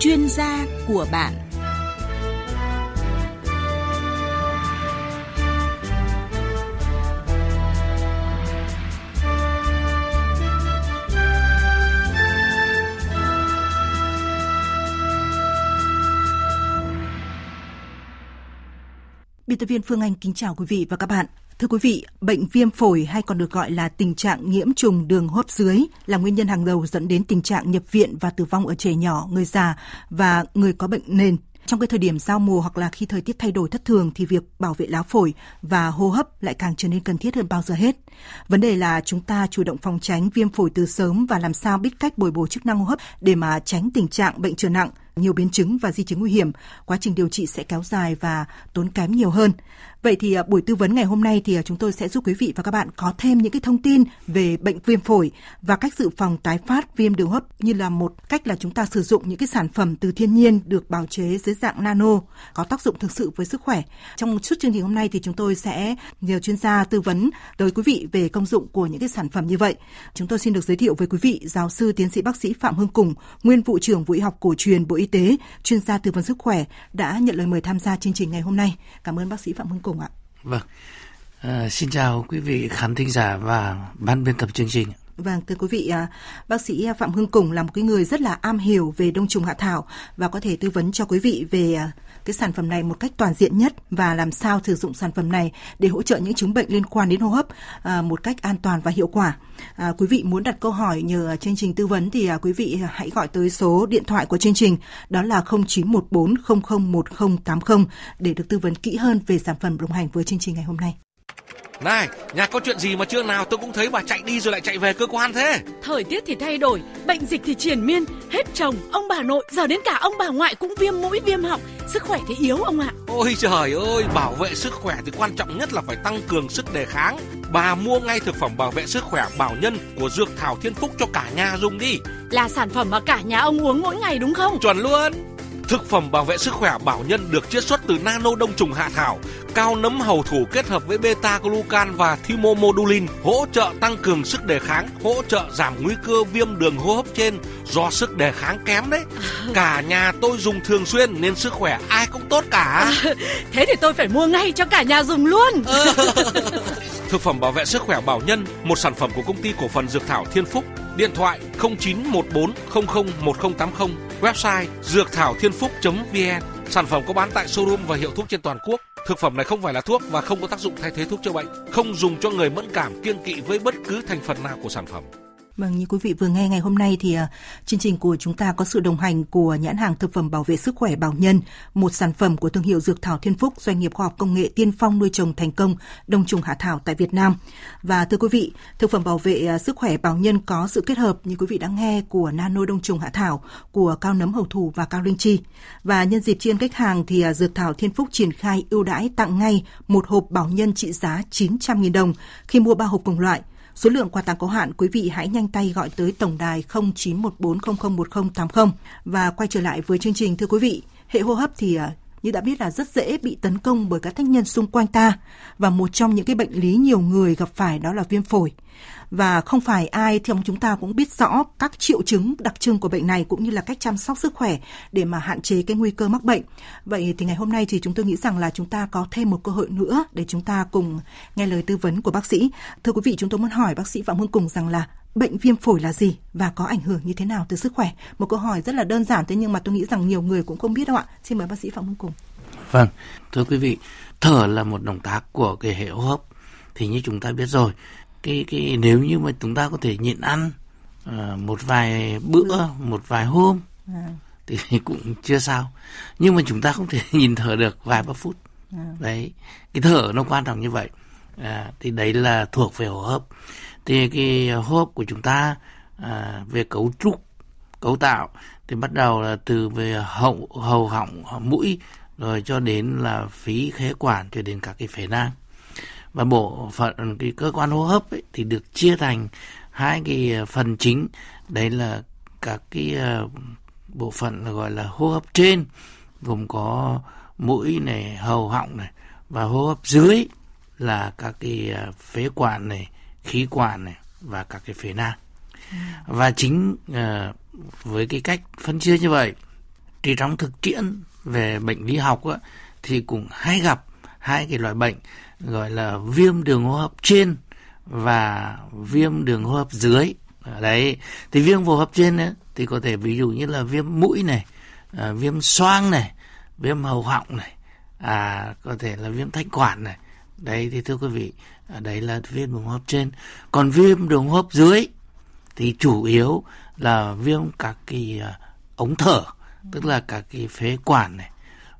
chuyên gia của bạn Biên tập viên Phương Anh kính chào quý vị và các bạn. Thưa quý vị, bệnh viêm phổi hay còn được gọi là tình trạng nhiễm trùng đường hô hấp dưới là nguyên nhân hàng đầu dẫn đến tình trạng nhập viện và tử vong ở trẻ nhỏ, người già và người có bệnh nền. Trong cái thời điểm giao mùa hoặc là khi thời tiết thay đổi thất thường thì việc bảo vệ lá phổi và hô hấp lại càng trở nên cần thiết hơn bao giờ hết. Vấn đề là chúng ta chủ động phòng tránh viêm phổi từ sớm và làm sao biết cách bồi bổ chức năng hô hấp để mà tránh tình trạng bệnh trở nặng, nhiều biến chứng và di chứng nguy hiểm. Quá trình điều trị sẽ kéo dài và tốn kém nhiều hơn. Vậy thì à, buổi tư vấn ngày hôm nay thì à, chúng tôi sẽ giúp quý vị và các bạn có thêm những cái thông tin về bệnh viêm phổi và cách dự phòng tái phát viêm đường hấp như là một cách là chúng ta sử dụng những cái sản phẩm từ thiên nhiên được bào chế dưới dạng nano có tác dụng thực sự với sức khỏe. Trong suốt chương trình hôm nay thì chúng tôi sẽ nhờ chuyên gia tư vấn tới quý vị về công dụng của những cái sản phẩm như vậy. Chúng tôi xin được giới thiệu với quý vị giáo sư tiến sĩ bác sĩ Phạm Hương Cùng, nguyên vụ trưởng vụ y học cổ truyền Bộ Y tế, chuyên gia tư vấn sức khỏe đã nhận lời mời tham gia chương trình ngày hôm nay. Cảm ơn bác sĩ Phạm Cùng cùng ạ. Vâng. À, xin chào quý vị khán thính giả và ban biên tập chương trình. Vâng, thưa quý vị, à, bác sĩ Phạm Hưng Cùng là một cái người rất là am hiểu về đông trùng hạ thảo và có thể tư vấn cho quý vị về à, cái sản phẩm này một cách toàn diện nhất và làm sao sử dụng sản phẩm này để hỗ trợ những chứng bệnh liên quan đến hô hấp à, một cách an toàn và hiệu quả. À, quý vị muốn đặt câu hỏi nhờ chương trình tư vấn thì à, quý vị hãy gọi tới số điện thoại của chương trình đó là 0914 001080 để được tư vấn kỹ hơn về sản phẩm đồng hành với chương trình ngày hôm nay. Này, nhà có chuyện gì mà trưa nào tôi cũng thấy bà chạy đi rồi lại chạy về cơ quan thế? Thời tiết thì thay đổi, bệnh dịch thì triền miên, hết chồng, ông bà nội, giờ đến cả ông bà ngoại cũng viêm mũi viêm họng, sức khỏe thì yếu ông ạ. Ôi trời ơi, bảo vệ sức khỏe thì quan trọng nhất là phải tăng cường sức đề kháng. Bà mua ngay thực phẩm bảo vệ sức khỏe bảo nhân của Dược Thảo Thiên Phúc cho cả nhà dùng đi. Là sản phẩm mà cả nhà ông uống mỗi ngày đúng không? Chuẩn luôn. Thực phẩm bảo vệ sức khỏe bảo nhân được chiết xuất từ nano đông trùng hạ thảo, cao nấm hầu thủ kết hợp với beta glucan và thymomodulin, hỗ trợ tăng cường sức đề kháng, hỗ trợ giảm nguy cơ viêm đường hô hấp trên do sức đề kháng kém đấy. Cả nhà tôi dùng thường xuyên nên sức khỏe ai cũng tốt cả. À, thế thì tôi phải mua ngay cho cả nhà dùng luôn. Thực phẩm bảo vệ sức khỏe bảo nhân, một sản phẩm của công ty cổ phần Dược Thảo Thiên Phúc, điện thoại 0914 001080 website dược thảo thiên phúc.vn. Sản phẩm có bán tại showroom và hiệu thuốc trên toàn quốc. Thực phẩm này không phải là thuốc và không có tác dụng thay thế thuốc chữa bệnh, không dùng cho người mẫn cảm kiêng kỵ với bất cứ thành phần nào của sản phẩm. Vâng, như quý vị vừa nghe ngày hôm nay thì uh, chương trình của chúng ta có sự đồng hành của nhãn hàng thực phẩm bảo vệ sức khỏe Bảo Nhân, một sản phẩm của thương hiệu Dược Thảo Thiên Phúc, doanh nghiệp khoa học công nghệ tiên phong nuôi trồng thành công đông trùng hạ thảo tại Việt Nam. Và thưa quý vị, thực phẩm bảo vệ uh, sức khỏe Bảo Nhân có sự kết hợp như quý vị đã nghe của nano đông trùng hạ thảo, của cao nấm hầu thủ và cao linh chi. Và nhân dịp chiên khách hàng thì uh, Dược Thảo Thiên Phúc triển khai ưu đãi tặng ngay một hộp Bảo Nhân trị giá 900.000 đồng khi mua ba hộp cùng loại – Số lượng quà tặng có hạn, quý vị hãy nhanh tay gọi tới tổng đài 0914001080 và quay trở lại với chương trình thưa quý vị. Hệ hô hấp thì à, như đã biết là rất dễ bị tấn công bởi các tác nhân xung quanh ta và một trong những cái bệnh lý nhiều người gặp phải đó là viêm phổi và không phải ai theo chúng ta cũng biết rõ các triệu chứng đặc trưng của bệnh này cũng như là cách chăm sóc sức khỏe để mà hạn chế cái nguy cơ mắc bệnh. Vậy thì ngày hôm nay thì chúng tôi nghĩ rằng là chúng ta có thêm một cơ hội nữa để chúng ta cùng nghe lời tư vấn của bác sĩ. Thưa quý vị, chúng tôi muốn hỏi bác sĩ Phạm Hương Cùng rằng là bệnh viêm phổi là gì và có ảnh hưởng như thế nào tới sức khỏe? Một câu hỏi rất là đơn giản thế nhưng mà tôi nghĩ rằng nhiều người cũng không biết đâu ạ. Xin mời bác sĩ Phạm Hương Cùng. Vâng, thưa quý vị, thở là một động tác của cái hệ hô hấp thì như chúng ta biết rồi cái cái nếu như mà chúng ta có thể nhịn ăn uh, một vài bữa một vài hôm à. thì cũng chưa sao. Nhưng mà chúng ta không thể nhìn thở được vài ba phút. À. đấy cái thở nó quan trọng như vậy. À, thì đấy là thuộc về hô hấp. Thì cái hô hấp của chúng ta à, về cấu trúc cấu tạo thì bắt đầu là từ về hậu hầu họng mũi rồi cho đến là phí khế quản cho đến các cái phế nang và bộ phận cái cơ quan hô hấp ấy, thì được chia thành hai cái phần chính. Đấy là các cái uh, bộ phận gọi là hô hấp trên gồm có mũi này hầu họng này và hô hấp dưới là các cái uh, phế quản này khí quản này và các cái phế nang. Và chính uh, với cái cách phân chia như vậy thì trong thực tiễn về bệnh lý học á, thì cũng hay gặp hai cái loại bệnh gọi là viêm đường hô hấp trên và viêm đường hô hấp dưới. Đấy thì viêm hô hấp trên ấy, thì có thể ví dụ như là viêm mũi này à, viêm xoang này viêm hầu họng này à có thể là viêm thanh quản này. Đấy thì thưa quý vị à, đấy là viêm đường hô hấp trên. Còn viêm đường hô hấp dưới thì chủ yếu là viêm các cái à, ống thở tức là các cái phế quản này.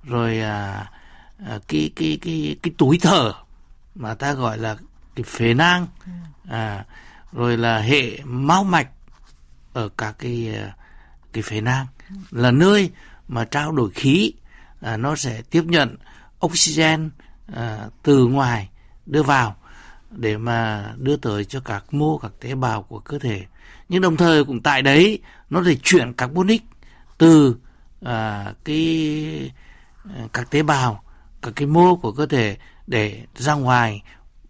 Rồi à, à, cái cái cái cái túi thở mà ta gọi là cái phế nang à, rồi là hệ máu mạch ở các cái à, cái phế nang là nơi mà trao đổi khí à, nó sẽ tiếp nhận oxygen à, từ ngoài đưa vào để mà đưa tới cho các mô các tế bào của cơ thể. Nhưng đồng thời cũng tại đấy nó để chuyển carbonic từ à, cái à, các tế bào các cái mô của cơ thể để ra ngoài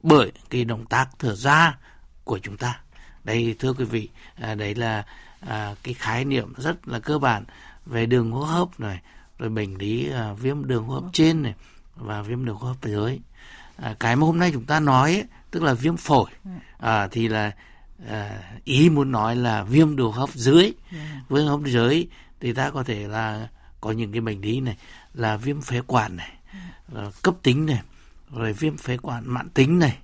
bởi cái động tác thở ra của chúng ta. Đây thưa quý vị à, đấy là à, cái khái niệm rất là cơ bản về đường hô hấp này rồi bệnh lý à, viêm đường hô hấp trên này và viêm đường hô hấp dưới à, cái mà hôm nay chúng ta nói ấy, tức là viêm phổi à, thì là à, ý muốn nói là viêm đường hô hấp dưới. Viêm hô hấp dưới thì ta có thể là có những cái bệnh lý này là viêm phế quản này cấp tính này rồi viêm phế quản mãn tính này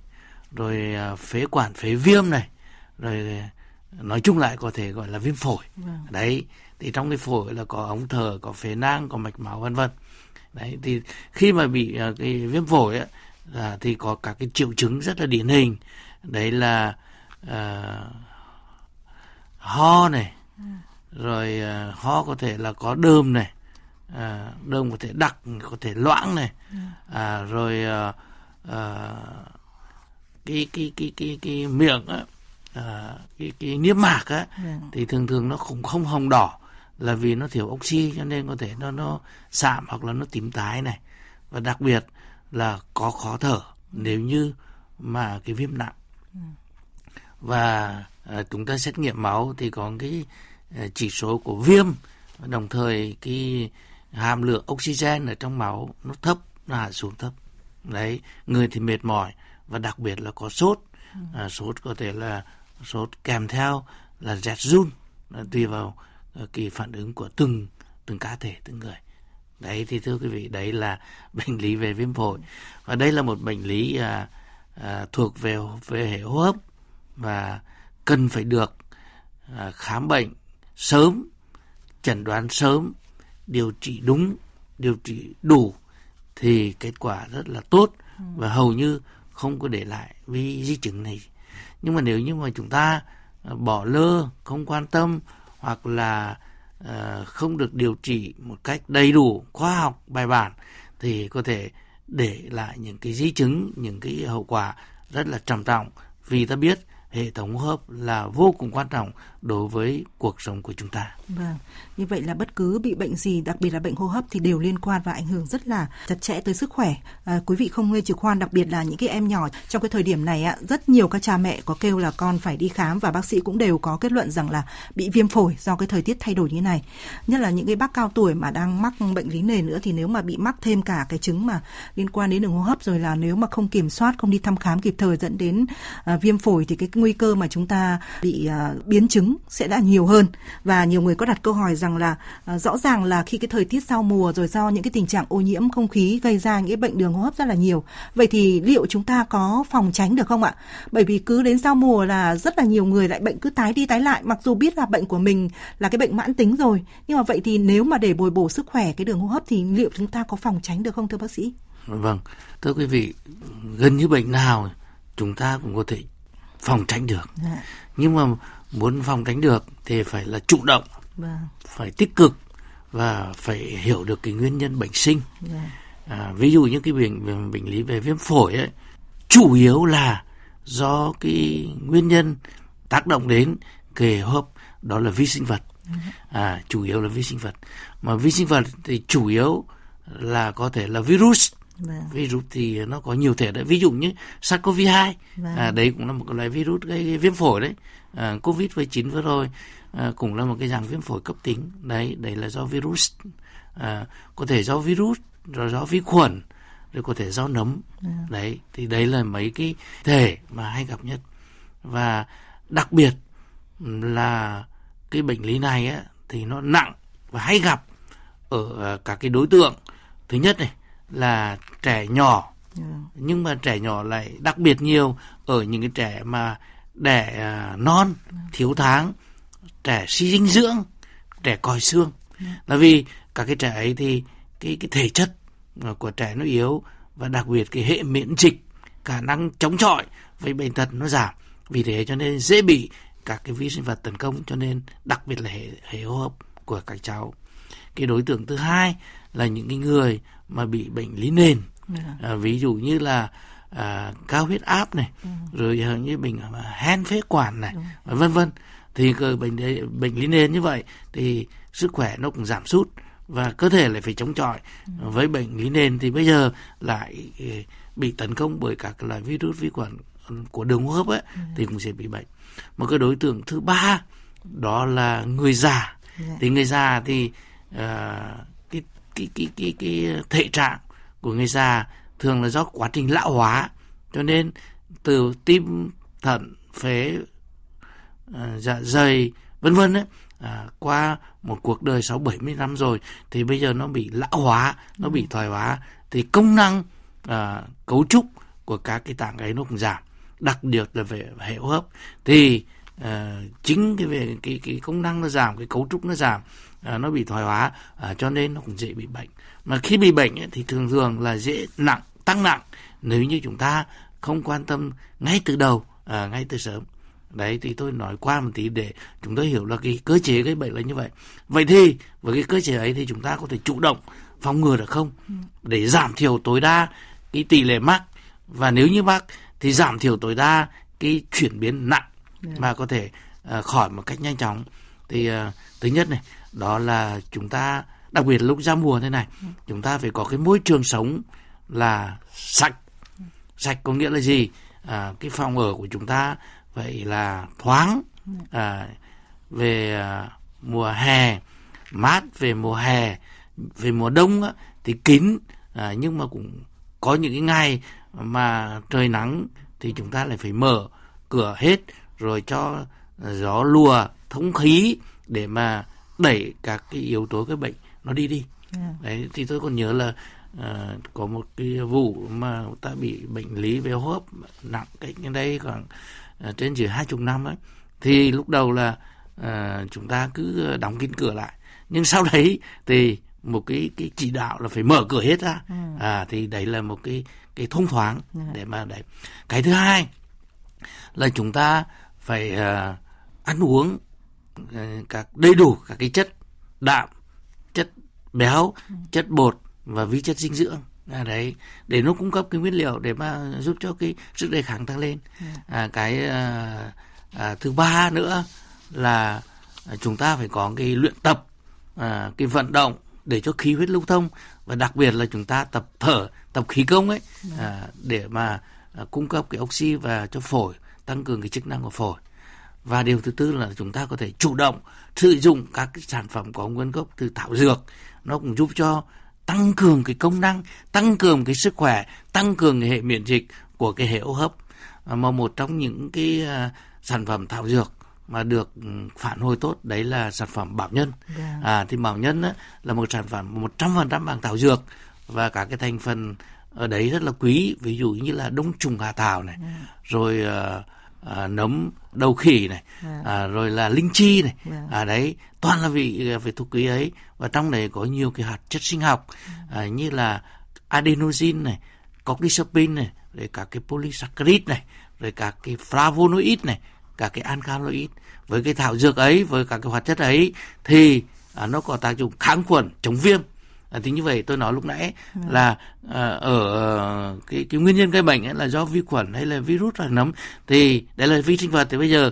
rồi à, phế quản phế viêm này rồi nói chung lại có thể gọi là viêm phổi vâng. đấy thì trong cái phổi là có ống thở có phế nang có mạch máu vân vân đấy thì khi mà bị uh, cái viêm phổi ấy, là thì có các cái triệu chứng rất là điển hình đấy là uh, ho này ừ. rồi uh, ho có thể là có đơm này à, đơm có thể đặc có thể loãng này ừ. à, rồi à, à, cái cái cái cái cái miệng á à, cái cái niêm mạc á ừ. thì thường thường nó cũng không hồng đỏ là vì nó thiếu oxy cho nên có thể nó nó sạm hoặc là nó tím tái này và đặc biệt là có khó thở nếu như mà cái viêm nặng ừ. và à, chúng ta xét nghiệm máu thì có cái à, chỉ số của viêm đồng thời cái hàm lượng oxygen ở trong máu nó thấp nó hạ xuống thấp. Đấy người thì mệt mỏi và đặc biệt là có sốt. Ừ. à, sốt có thể là sốt kèm theo là rét run à, tùy vào uh, kỳ phản ứng của từng từng cá thể từng người. Đấy thì thưa quý vị đấy là bệnh lý về viêm phổi. Và đây là một bệnh lý à, à, thuộc về về hệ hô hấp và cần phải được à, khám bệnh sớm chẩn đoán sớm điều trị đúng điều trị đủ thì kết quả rất là tốt ừ. và hầu như không có để lại vì di chứng này nhưng mà nếu như mà chúng ta ờ, bỏ lơ không quan tâm hoặc là uh, không được điều trị một cách đầy đủ khoa học bài bản thì có thể để lại những cái di chứng những cái hậu quả rất là trầm trọng vì ta biết hệ thống hô hấp là vô cùng quan trọng đối với cuộc sống của chúng ta. Vâng, như vậy là bất cứ bị bệnh gì, đặc biệt là bệnh hô hấp thì đều liên quan và ảnh hưởng rất là chặt chẽ tới sức khỏe. À, quý vị không nên chủ quan, đặc biệt là những cái em nhỏ trong cái thời điểm này ạ, rất nhiều các cha mẹ có kêu là con phải đi khám và bác sĩ cũng đều có kết luận rằng là bị viêm phổi do cái thời tiết thay đổi như này. Nhất là những cái bác cao tuổi mà đang mắc bệnh lý nền nữa thì nếu mà bị mắc thêm cả cái chứng mà liên quan đến đường hô hấp rồi là nếu mà không kiểm soát, không đi thăm khám kịp thời dẫn đến à, viêm phổi thì cái nguy cơ mà chúng ta bị à, biến chứng sẽ đã nhiều hơn và nhiều người có đặt câu hỏi rằng là uh, rõ ràng là khi cái thời tiết giao mùa rồi do những cái tình trạng ô nhiễm không khí gây ra những cái bệnh đường hô hấp rất là nhiều vậy thì liệu chúng ta có phòng tránh được không ạ? Bởi vì cứ đến giao mùa là rất là nhiều người lại bệnh cứ tái đi tái lại mặc dù biết là bệnh của mình là cái bệnh mãn tính rồi nhưng mà vậy thì nếu mà để bồi bổ sức khỏe cái đường hô hấp thì liệu chúng ta có phòng tránh được không thưa bác sĩ? Vâng thưa quý vị gần như bệnh nào chúng ta cũng có thể phòng tránh được. Dạ. nhưng mà muốn phòng tránh được thì phải là chủ động vâng. phải tích cực và phải hiểu được cái nguyên nhân bệnh sinh dạ. à, ví dụ như cái bệnh bệnh lý về viêm phổi ấy chủ yếu là do cái nguyên nhân tác động đến hô hấp đó là vi sinh vật dạ. à chủ yếu là vi sinh vật mà vi sinh vật thì chủ yếu là có thể là virus Vâng. Virus thì nó có nhiều thể đấy. Ví dụ như SARS-CoV-2, vâng. à, đấy cũng là một loại virus gây viêm phổi đấy. À, Covid-19 vừa rồi à, cũng là một cái dạng viêm phổi cấp tính. Đấy, đấy là do virus. À, có thể do virus rồi do vi khuẩn rồi có thể do nấm. Yeah. đấy thì đấy là mấy cái thể mà hay gặp nhất. Và đặc biệt là cái bệnh lý này á, thì nó nặng và hay gặp ở à, các cái đối tượng. Thứ nhất này là trẻ nhỏ. Yeah. nhưng mà trẻ nhỏ lại đặc biệt nhiều ở những cái trẻ mà đẻ à, non thiếu tháng trẻ suy dinh dưỡng trẻ còi xương là vì các cái trẻ ấy thì cái cái thể chất của trẻ nó yếu và đặc biệt cái hệ miễn dịch khả năng chống chọi với bệnh tật nó giảm vì thế cho nên dễ bị các cái vi sinh vật tấn công cho nên đặc biệt là hệ hệ hô hấp của các cháu cái đối tượng thứ hai là những cái người mà bị bệnh lý nền. Dạ. à, ví dụ như là à, cao huyết áp này ừ. rồi như bệnh hen phế quản này vân vân thì cái bệnh bệnh lý nền như vậy thì sức khỏe nó cũng giảm sút và cơ thể lại phải chống chọi ừ. với bệnh lý nền thì bây giờ lại ừ, bị tấn công bởi các loại virus vi khuẩn của đường hô hấp ấy ừ. thì cũng sẽ bị bệnh một cái đối tượng thứ ba đó là người già. Dạ. thì người già thì uh, cái, cái cái cái cái thể trạng của người già thường là do quá trình lão hóa cho nên từ tim thận phế dạ dày vân vân ấy. À, qua một cuộc đời sáu bảy mươi năm rồi thì bây giờ nó bị lão hóa nó bị thoái hóa. Thì công năng à, cấu trúc của các cái tạng ấy nó cũng giảm. Đặc biệt là về hệ hô hấp. Thì à, chính cái về cái cái công năng nó giảm cái cấu trúc nó giảm à, nó bị thoái hóa à, cho nên nó cũng dễ bị bệnh. Mà khi bị bệnh ấy, thì thường thường là dễ nặng tăng nặng. Nếu như chúng ta không quan tâm ngay từ đầu à, ngay từ sớm đấy thì tôi nói qua một tí để chúng tôi hiểu là cái cơ chế gây bệnh là như vậy vậy thì với cái cơ chế ấy thì chúng ta có thể chủ động phòng ngừa được không ừ. để giảm thiểu tối đa cái tỷ lệ mắc và nếu như mắc thì giảm thiểu tối đa cái chuyển biến nặng. Dạ. mà có thể uh, khỏi một cách nhanh chóng thì uh, thứ nhất này đó là chúng ta đặc biệt lúc ra mùa thế này ừ. chúng ta phải có cái môi trường sống là sạch sạch có nghĩa là gì à, cái phòng ở của chúng ta vậy là thoáng à, về à, mùa hè mát về mùa hè về mùa đông á, thì kín à, nhưng mà cũng có những cái ngày mà trời nắng thì chúng ta lại phải mở cửa hết rồi cho gió lùa thông khí để mà đẩy các cái yếu tố cái bệnh nó đi đi yeah. đấy thì tôi còn nhớ là à, có một cái vụ mà ta bị bệnh lý về hô hấp nặng cách đây khoảng trên dưới hai chục năm ấy thì lúc đầu là à, chúng ta cứ đóng kín cửa lại nhưng sau đấy thì một cái cái chỉ đạo là phải mở cửa hết ra ừ. à thì đấy là một cái cái thông thoáng ừ. để mà đấy cái thứ hai là chúng ta phải uh, ăn uống uh, các đầy đủ các cái chất đạm chất béo ừ. chất bột và vi chất dinh dưỡng à, đấy để nó cung cấp cái nguyên liệu để mà giúp cho cái sức đề kháng tăng lên ừ. à, cái à, à, thứ ba nữa là chúng ta phải có cái luyện tập à, cái vận động để cho khí huyết lưu thông và đặc biệt là chúng ta tập thở tập khí công ấy ừ. à, để mà à, cung cấp cái oxy và cho phổi tăng cường cái chức năng của phổi và điều thứ tư là chúng ta có thể chủ động sử dụng các cái sản phẩm có nguồn gốc từ thảo dược nó cũng giúp cho tăng cường cái công năng tăng cường cái sức khỏe tăng cường cái hệ miễn dịch của cái hệ hô hấp mà một trong những cái uh, sản phẩm thảo dược mà được ừ, phản hồi tốt đấy là sản phẩm bảo nhân yeah. Dạ. à thì bảo nhân á, là một sản phẩm một trăm phần trăm bằng thảo dược và các cái thành phần ở đấy rất là quý ví dụ như là đông trùng hà thảo này yeah. Dạ. rồi uh, à, nấm đầu khỉ này. Dạ. à, rồi là linh chi này yeah. à đấy toàn là vị về thuốc quý ấy và trong đấy có nhiều cái hạt chất sinh học à, như là adenosine này cortisopin này rồi các cái polysaccharide này rồi các cái flavonoid này các cái alkaloid với cái thảo dược ấy với các cái hoạt chất ấy thì à, nó có tác dụng kháng khuẩn chống viêm à, thì như vậy tôi nói lúc nãy ừ. là à, ở cái cái nguyên nhân gây bệnh ấy là do vi khuẩn hay là virus hoặc nấm thì đấy là vi sinh vật thì bây giờ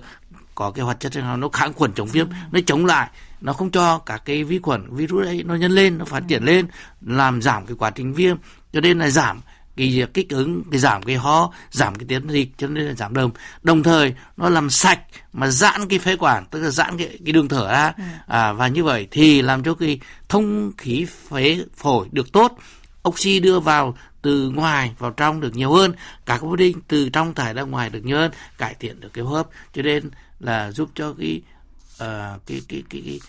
có cái hoạt chất nào nó kháng khuẩn chống viêm ừ. nó chống lại nó không cho các cái vi khuẩn virus ấy nó nhân lên nó phát triển lên làm giảm cái quá trình viêm cho nên là giảm cái kích ứng cái giảm cái ho giảm cái tiến dịch cho nên là giảm đờm. Đồng thời nó làm sạch mà giãn cái phế quản tức là giãn cái, cái đường thở ra. Ừ. à, và như vậy thì làm cho cái thông khí phế phổi được tốt oxy đưa vào từ ngoài vào trong được nhiều hơn các protein từ trong thải ra ngoài được nhiều hơn cải thiện được cái hô hấp cho nên là giúp cho cái uh, cái, cái, cái cái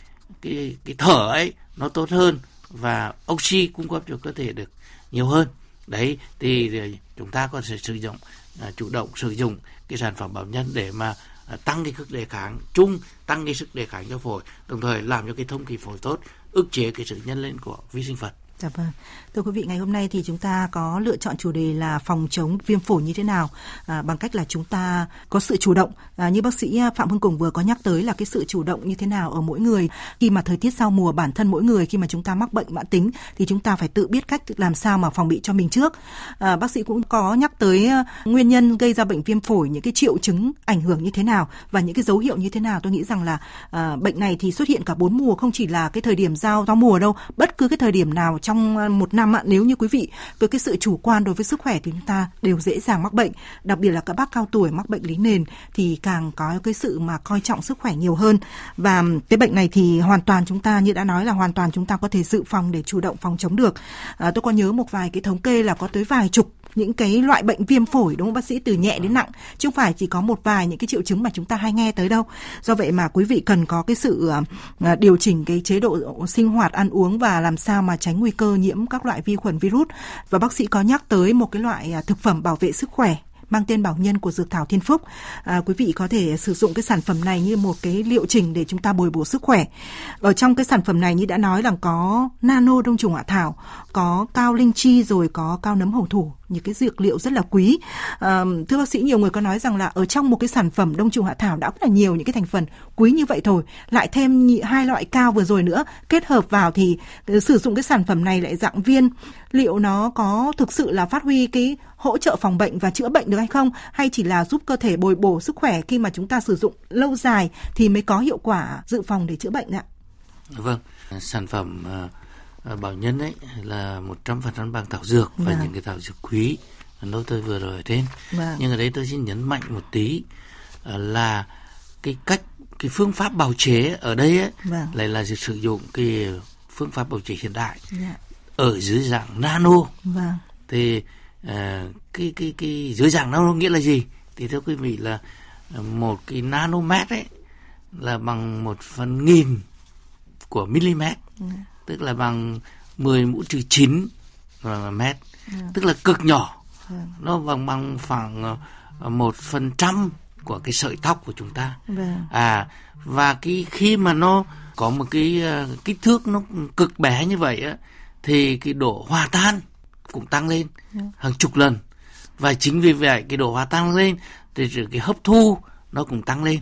cái cái thở ấy nó tốt hơn và oxy cung cấp cho cơ thể được nhiều hơn đấy, thì chúng ta có thể sử dụng à, chủ động sử dụng cái sản phẩm bảo nhân để mà à, tăng cái sức đề kháng chung, tăng cái sức đề kháng cho phổi, đồng thời làm cho cái thông khí phổi tốt, ức chế cái sự nhân lên của vi sinh vật Dạ vâng. Thưa quý vị, ngày hôm nay thì chúng ta có lựa chọn chủ đề là phòng chống viêm phổi như thế nào à, bằng cách là chúng ta có sự chủ động. À, như bác sĩ à, Phạm Hưng Cùng vừa có nhắc tới là cái sự chủ động như thế nào ở mỗi người khi mà thời tiết sau mùa bản thân mỗi người khi mà chúng ta mắc bệnh mãn tính thì chúng ta phải tự biết cách làm sao mà phòng bị cho mình trước. À, bác sĩ cũng có nhắc tới à, nguyên nhân gây ra bệnh viêm phổi, những cái triệu chứng ảnh hưởng như thế nào và những cái dấu hiệu như thế nào. Tôi nghĩ rằng là à, bệnh này thì xuất hiện cả bốn mùa không chỉ là cái thời điểm giao giao mùa đâu, bất cứ cái thời điểm nào trong à, một năm ạ nếu như quý vị với cái sự chủ quan đối với sức khỏe thì chúng ta đều dễ dàng mắc bệnh. Đặc biệt là các bác cao tuổi mắc bệnh lý nền thì càng có cái sự mà coi trọng sức khỏe nhiều hơn. Và cái bệnh này thì hoàn toàn chúng ta như đã nói là hoàn toàn chúng ta có thể dự phòng để chủ động phòng chống được. À, tôi có nhớ một vài cái thống kê là có tới vài chục những cái loại bệnh viêm phổi đúng không bác sĩ? Từ nhẹ đến nặng chứ không phải chỉ có một vài những cái triệu chứng mà chúng ta hay nghe tới đâu. Do vậy mà quý vị cần có cái sự à, à, điều chỉnh cái chế độ sinh hoạt ăn uống và làm sao mà tránh nguy cơ nhiễm các loại loại vi khuẩn virus và bác sĩ có nhắc tới một cái loại à, thực phẩm bảo vệ sức khỏe mang tên bảo nhân của dược thảo Thiên Phúc. À, quý vị có thể sử dụng cái sản phẩm này như một cái liệu trình để chúng ta bồi bổ sức khỏe. Ở trong cái sản phẩm này như đã nói là có nano đông trùng hạ thảo, có cao linh chi rồi có cao nấm hồng thủ những cái dược liệu rất là quý. À, thưa bác sĩ nhiều người có nói rằng là ở trong một cái sản phẩm đông trùng hạ thảo đã rất là nhiều những cái thành phần quý như vậy thôi, lại thêm hai loại cao vừa rồi nữa kết hợp vào thì ừ, sử dụng cái sản phẩm này lại dạng viên liệu nó có thực sự là phát huy cái hỗ trợ phòng bệnh và chữa bệnh được hay không hay chỉ là giúp cơ thể bồi bổ sức khỏe khi mà chúng ta sử dụng lâu dài thì mới có hiệu quả dự phòng để chữa bệnh ạ? Vâng, sản phẩm uh, bảo nhân ấy là 100% bằng thảo dược và vâng. những cái thảo dược quý nó tôi vừa rồi ở trên. Vâng. Nhưng ở đây tôi xin nhấn mạnh một tí uh, là cái cách cái phương pháp bào chế ở đây ấy, vâng. lại là sử dụng cái phương pháp bào chế hiện đại yeah. Dạ. ở dưới dạng nano. Vâng. Thì à, cái cái cái dưới dạng nano nghĩa là gì thì thưa quý vị là một cái nanomet ấy là bằng một phần nghìn của mm. Tức là bằng 10 mũ trừ 9 mét ừ. tức là cực nhỏ ừ. nó bằng bằng khoảng ờ, một phần trăm của cái sợi tóc của chúng ta vâng. à và cái khi mà nó có một cái uh, kích thước nó cực bé như vậy á thì cái độ hòa tan cũng tăng lên yeah. hàng chục lần và chính vì vậy cái độ hòa tăng lên thì cái hấp thu nó cũng tăng lên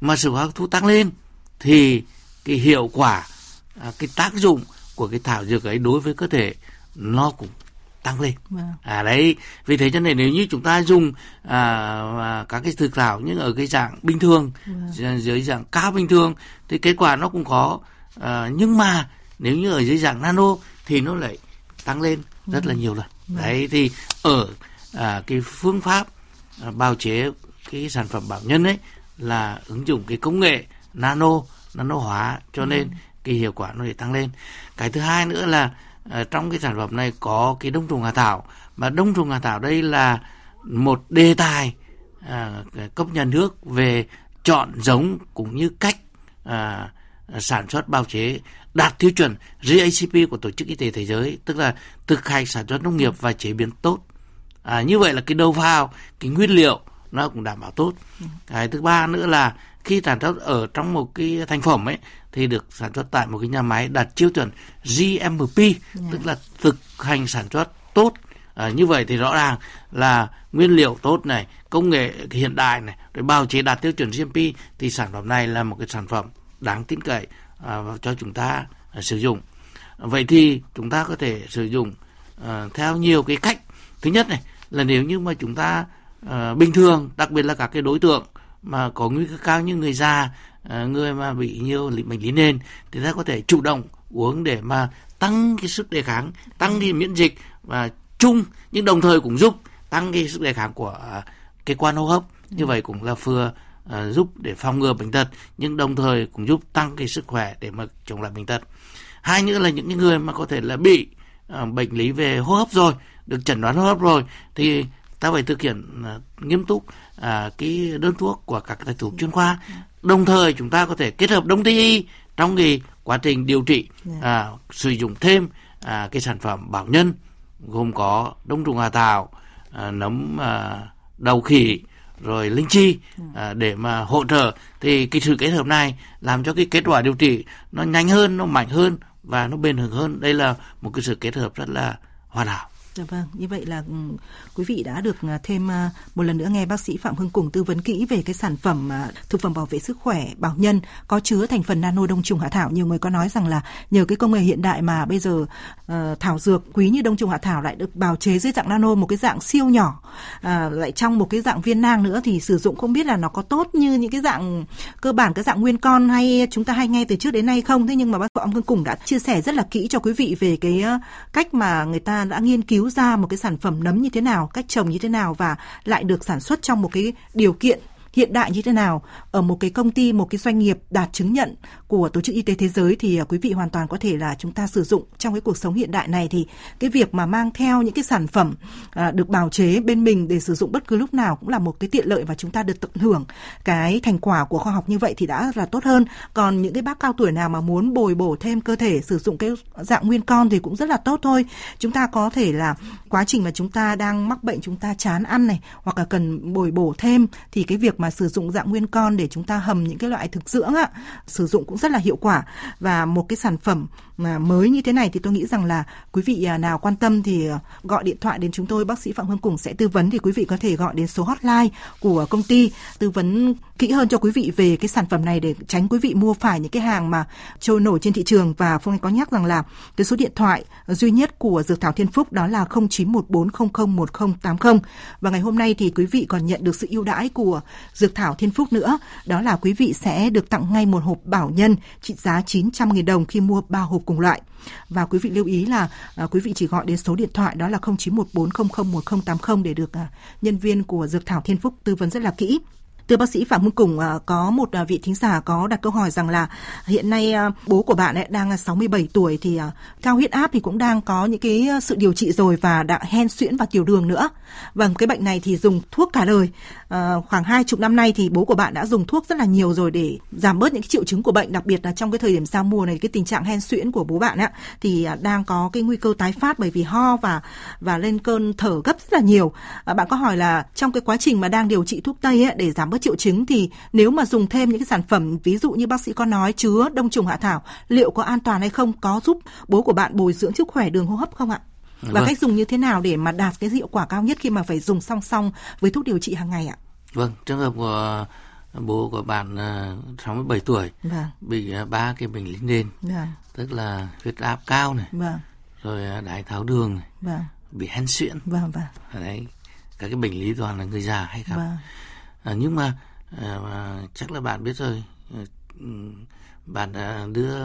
mà sự hấp thu tăng lên thì cái hiệu quả à, cái tác dụng của cái thảo dược ấy đối với cơ thể nó cũng tăng lên vâng. à đấy vì thế cho nên nếu như chúng ta dùng à, à, các cái thực thảo nhưng ở cái dạng bình thường vâng. dưới dạng cao bình thường thì kết quả nó cũng có à, nhưng mà nếu như ở dưới dạng nano thì nó lại tăng lên rất là nhiều lần vâng. đấy thì ở à, cái phương pháp à, bào chế cái sản phẩm bảo nhân ấy là ứng dụng cái công nghệ nano nano hóa cho nên vâng. Cái hiệu quả nó để tăng lên cái thứ hai nữa là à, trong cái sản phẩm này có cái đông trùng hạ thảo mà đông trùng hạ thảo đây là một đề tài à, cấp nhà nước về chọn giống cũng như cách à, sản xuất bào chế đạt tiêu chuẩn GACP của Tổ chức Y tế Thế giới, tức là thực hành sản xuất nông nghiệp và chế biến tốt. À, như vậy là cái đầu vào, cái nguyên liệu nó cũng đảm bảo tốt. Cái thứ ba nữa là khi sản xuất ở trong một cái thành phẩm ấy thì được sản xuất tại một cái nhà máy đạt tiêu chuẩn GMP, yeah. tức là thực hành sản xuất tốt. À, như vậy thì rõ ràng là nguyên liệu tốt này, công nghệ hiện đại này, rồi bào chế đạt tiêu chuẩn GMP thì sản phẩm này là một cái sản phẩm đáng tin cậy à, cho chúng ta à, sử dụng vậy thì chúng ta có thể sử dụng à, theo nhiều cái cách thứ nhất này là nếu như mà chúng ta à, bình thường đặc biệt là các cái đối tượng mà có nguy cơ cao như người già ờ, người mà bị nhiều bệnh lý nền thì ta có thể chủ động uống để mà tăng cái sức đề kháng tăng cái miễn dịch và chung nhưng đồng thời cũng giúp tăng cái sức đề kháng của ờ, cái quan hô hấp. Như vậy cũng là vừa uh, giúp để phòng ngừa bệnh tật nhưng đồng thời cũng giúp tăng cái sức khỏe để mà chống lại bệnh tật. Hai nữa là những người mà có thể là bị uh, bệnh lý về hô hấp rồi được chẩn đoán hô hấp rồi thì ta phải thực hiện uh, nghiêm túc uh, cái đơn thuốc của các thầy thuốc chuyên khoa. Đồng thời chúng ta có thể kết hợp đông tây y trong cái quá trình điều trị uh, sử dụng thêm uh, cái sản phẩm bảo nhân gồm có đông trùng hạ thảo uh, nấm uh, đầu khỉ rồi linh chi à, để mà hỗ trợ. Thì cái sự kết hợp này làm cho cái kết quả điều trị nó nhanh hơn nó mạnh hơn và nó bền vững hơn. Đây là một cái sự kết hợp rất là hoàn hảo Dạ vâng, như vậy là ừ, quý vị đã được à, thêm à, một lần nữa nghe bác sĩ Phạm Hưng Cùng tư vấn kỹ về cái sản phẩm à, thực phẩm bảo vệ sức khỏe bảo nhân có chứa thành phần nano đông trùng hạ thảo. Nhiều người có nói rằng là nhờ cái công nghệ hiện đại mà bây giờ ờ, thảo dược quý như đông trùng hạ thảo lại được bào chế dưới dạng nano một cái dạng siêu nhỏ lại trong một cái dạng viên nang nữa thì sử dụng không biết là nó có tốt như những cái dạng cơ bản cái dạng nguyên con hay chúng ta hay nghe từ trước đến nay không. Thế nhưng mà bác sĩ Phạm Hưng Cùng đã chia sẻ rất là kỹ cho quý vị về cái ờ, cách mà người ta đã nghiên cứu ra một cái sản phẩm nấm như thế nào, cách trồng như thế nào và lại được sản xuất trong một cái điều kiện hiện đại như thế nào, ở một cái công ty, một cái doanh nghiệp đạt chứng nhận của tổ chức y tế thế giới thì à, quý vị hoàn toàn có thể là chúng ta sử dụng trong cái cuộc sống hiện đại này. Thì cái việc mà mang theo những cái sản phẩm à, được bào chế bên mình để sử dụng bất cứ lúc nào cũng là một cái tiện lợi và chúng ta được tận hưởng cái thành quả của khoa học như vậy thì đã là tốt hơn. Còn những cái bác cao tuổi nào mà muốn bồi bổ thêm cơ thể, sử dụng cái dạng nguyên con thì cũng rất là tốt thôi. Chúng ta có thể là quá trình mà chúng ta đang mắc bệnh, chúng ta chán ăn này, hoặc là cần bồi bổ thêm, thì cái việc mà sử dụng dạng nguyên con để chúng ta hầm những cái loại thực dưỡng ạ, sử dụng cũng rất là hiệu quả. Và một cái sản phẩm mà mới như thế này thì tôi nghĩ rằng là quý vị à, nào quan tâm thì à, gọi điện thoại đến chúng tôi. Bác sĩ Phạm Hương Cùng sẽ tư vấn thì quý vị có thể gọi đến số hotline của công ty, tư vấn kỹ hơn cho quý vị về cái sản phẩm này để tránh quý vị mua phải những cái hàng mà trôi nổi trên thị trường. Và Phương Anh có nhắc rằng là cái số điện thoại duy nhất của Dược Thảo Thiên Phúc đó là 0914001080 và ngày hôm nay thì quý vị còn nhận được sự ưu đãi của Dược Thảo Thiên Phúc nữa. Đó là quý vị sẽ được tặng ngay một hộp bảo nhân trị giá 900.000 đồng khi mua ba hộp cùng loại. Và quý vị lưu ý là à, quý vị chỉ gọi đến số điện thoại đó là 0914001080 để được à, nhân viên của Dược Thảo Thiên Phúc tư vấn rất là kỹ. Thưa bác sĩ Phạm Hưng Cùng, à, có một à, vị thính giả có đặt câu hỏi rằng là hiện nay à, bố của bạn ấy đang 67 tuổi thì cao huyết áp thì cũng đang có những cái sự điều trị rồi và đã hen suyễn và tiểu đường nữa. Vâng, cái bệnh này thì dùng thuốc cả đời. À, khoảng hai chục năm nay thì bố của bạn đã dùng thuốc rất là nhiều rồi để giảm bớt những cái triệu chứng của bệnh, đặc biệt là trong cái thời điểm giao mùa này cái tình trạng hen suyễn của bố bạn á thì à, đang có cái nguy cơ tái phát bởi vì ho và và lên cơn thở gấp rất là nhiều. À, bạn có hỏi là trong cái quá trình mà đang điều trị thuốc tây ấy, để giảm bớt triệu chứng thì nếu mà dùng thêm những cái sản phẩm ví dụ như bác sĩ có nói chứa đông trùng hạ thảo liệu có an toàn hay không có giúp bố của bạn bồi dưỡng sức khỏe đường hô hấp không ạ? Và vâng. cách dùng như thế nào để mà đạt cái hiệu quả cao nhất khi mà phải dùng song song với thuốc điều trị hàng ngày ạ? Vâng, trường hợp của bố của bạn uh, 67 tuổi vâng. bị uh, ba cái bệnh lý nền vâng. tức là huyết áp cao này vâng. rồi uh, đái tháo đường này vâng. bị hen suyễn vâng, vâng. đấy các cái bệnh lý toàn là người già hay gặp vâng à, nhưng mà à, chắc là bạn biết rồi à, bạn đã đưa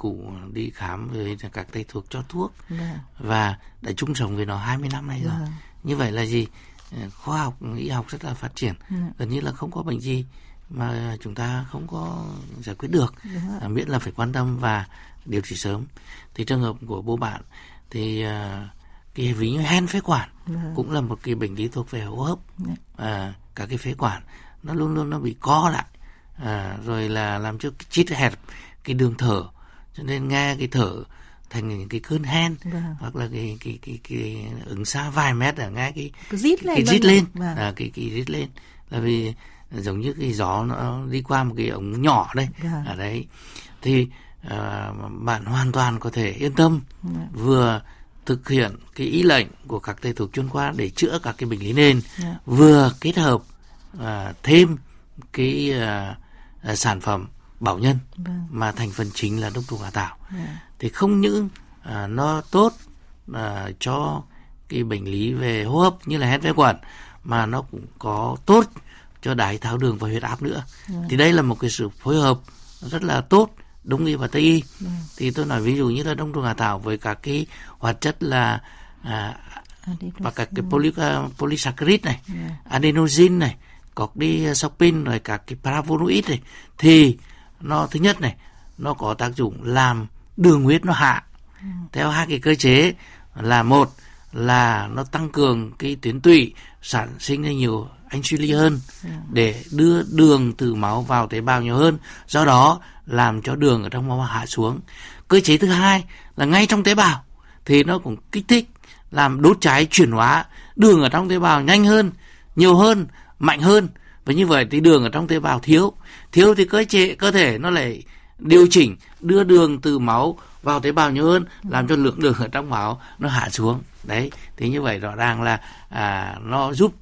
cụ đi khám với các thầy thuốc cho thuốc yeah. Dạ. và đã chung sống với nó 20 năm nay rồi. Yeah. Dạ. Như vậy là gì? À, khoa học, y học rất là phát triển. Yeah. Dạ. Gần như là không có bệnh gì mà chúng ta không có giải quyết được. À, miễn là phải quan tâm và điều trị sớm. Thì trường hợp của bố bạn thì à, cái ví như hen phế quản yeah. cũng là một cái bệnh lý thuộc về hô hấp. Yeah. À, các cái phế quản nó luôn luôn nó bị co lại à, rồi là làm cho cái chít hẹp cái đường thở cho nên nghe cái thở thành những cái cơn hen vâng. hoặc là cái cái cái cái ứng xa vài mét ở nghe cái rít lên cái rít lên vâng. à, cái cái rít lên là vì giống như cái gió nó đi qua một cái ống nhỏ đây vâng. ở đấy thì à, bạn hoàn toàn có thể yên tâm vâng. vừa thực hiện cái ý lệnh của các thầy thuốc chuyên khoa để chữa các cái bệnh lý nền yeah. vừa kết hợp à, thêm cái à, à, sản phẩm bảo nhân vâng. mà thành phần chính là đông trùng hạ thảo yeah. thì không những à, nó tốt à, cho cái bệnh lý về hô hấp như là hét phế quản mà nó cũng có tốt cho đái tháo đường và huyết áp nữa yeah. thì đây là một cái sự phối hợp rất là tốt đông y và tây y ừ. thì tôi nói ví dụ như là đông trùng hạ thảo với các cái hoạt chất là à, và các cái poly, uh, polysaccharide này, yeah. Adenosine này, cortisopin rồi các cái flavonoid này thì nó, thứ nhất này, nó có tác dụng làm đường huyết nó hạ ừ. theo hai cái cơ chế là một là nó tăng cường cái tuyến tụy, sản sinh ra nhiều insulin hơn ừ. để đưa đường từ máu vào tế bào nhiều hơn, do đó làm cho đường ở trong máu hạ xuống cơ chế thứ hai là ngay trong tế bào thì nó cũng kích thích làm đốt cháy chuyển hóa đường ở trong tế bào nhanh hơn, nhiều hơn, mạnh hơn và như vậy thì đường ở trong tế bào thiếu. Thiếu thì cơ chế cơ thể nó lại điều chỉnh đưa đường từ máu vào tế bào nhiều hơn làm cho lượng đường ở trong máu nó hạ xuống. Đấy thì như vậy rõ ràng là à, nó giúp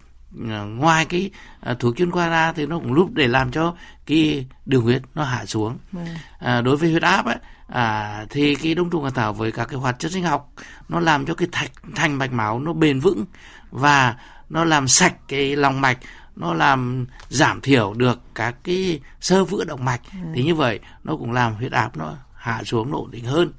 à, ngoài cái à, thuốc chuyên khoa ra thì nó cũng giúp để làm cho cái đường huyết nó hạ xuống. Vâng. à, đối với huyết áp ấy, à, thì cái đông trùng hạ thảo với các cái hoạt chất sinh học nó làm cho cái thạch thành mạch máu nó bền vững và nó làm sạch cái lòng mạch nó làm giảm thiểu được các cái sơ vữa động mạch. Ừ. thì như vậy nó cũng làm huyết áp nó hạ xuống ổn định hơn.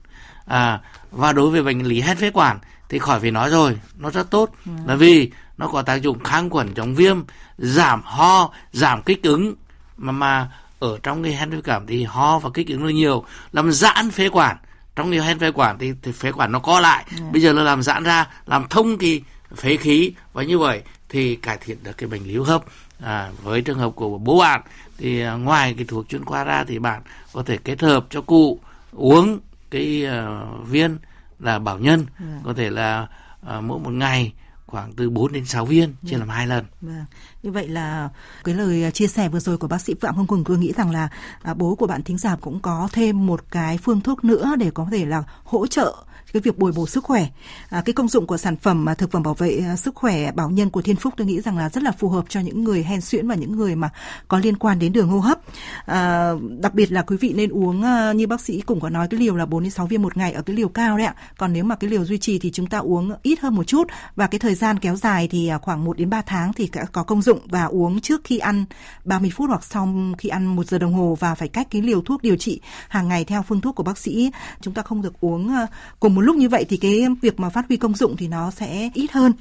À, và đối với bệnh lý hen phế quản thì khỏi phải nói rồi nó rất tốt. Ừ. là vì nó có tác dụng kháng khuẩn chống viêm giảm ho giảm kích ứng. Mà mà ở trong cái hen phế quản thì ho và kích ứng nó nhiều. Làm giãn phế quản trong cái hen phế quản thì, thì phế quản nó co lại. Ừ. bây giờ nó làm giãn ra làm thông cái phế khí. Và như vậy thì cải thiện được cái bệnh lý hô hấp à, với trường hợp của bố bạn thì à, ngoài cái thuốc chuyên khoa ra thì bạn có thể kết hợp cho cụ uống cái uh, viên là bảo nhân yeah. có thể là uh, mỗi một ngày khoảng từ 4 đến 6 viên chia yeah. làm hai lần. Vâng. Như vậy là cái lời chia sẻ vừa rồi của bác sĩ Phạm Hồng Quỳnh tôi nghĩ rằng là à, bố của bạn thính giả cũng có thêm một cái phương thuốc nữa để có thể là hỗ trợ cái việc bồi bổ sức khỏe. À, cái công dụng của sản phẩm mà thực phẩm bảo vệ à, sức khỏe bảo nhân của Thiên Phúc tôi nghĩ rằng là rất là phù hợp cho những người hen suyễn và những người mà có liên quan đến đường hô hấp. À, đặc biệt là quý vị nên uống à, như bác sĩ cũng có nói cái liều là 4 đến 6 viên một ngày ở cái liều cao đấy ạ. Còn nếu mà cái liều duy trì thì chúng ta uống ít hơn một chút và cái thời gian kéo dài thì à, khoảng 1 đến 3 tháng thì có công dụng và uống trước khi ăn 30 phút hoặc sau khi ăn một giờ đồng hồ và phải cách cái liều thuốc điều trị hàng ngày theo phương thuốc của bác sĩ. Chúng ta không được uống à, cùng một lúc như vậy thì cái việc mà phát huy công dụng thì nó sẽ ít hơn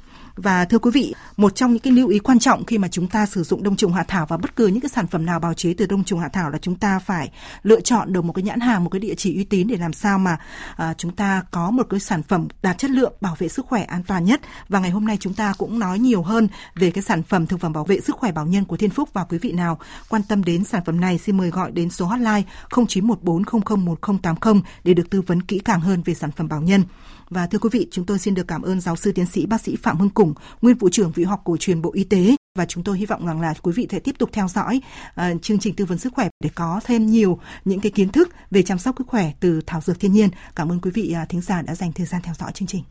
và thưa quý vị, một trong những cái lưu ý quan trọng khi mà chúng ta sử dụng đông trùng hạ thảo và bất cứ những cái sản phẩm nào bào chế từ đông trùng hạ thảo là chúng ta phải lựa chọn được một cái nhãn hàng, một cái địa chỉ uy tín để làm sao mà à, chúng ta có một cái sản phẩm đạt chất lượng, bảo vệ sức khỏe an toàn nhất. Và ngày hôm nay chúng ta cũng nói nhiều hơn về cái sản phẩm thực phẩm bảo vệ sức khỏe bảo nhân của Thiên Phúc và quý vị nào quan tâm đến sản phẩm này xin mời gọi đến số hotline 0914001080 để được tư vấn kỹ càng hơn về sản phẩm bảo nhân. Và thưa quý vị, chúng tôi xin được cảm ơn giáo sư tiến sĩ bác sĩ Phạm Hưng Củng, nguyên vụ trưởng Viện học cổ truyền Bộ Y tế và chúng tôi hy vọng rằng là quý vị sẽ tiếp tục theo dõi uh, chương trình tư vấn sức khỏe để có thêm nhiều những cái kiến thức về chăm sóc sức khỏe từ thảo dược thiên nhiên. Cảm ơn quý vị uh, thính giả đã dành thời gian theo dõi chương trình.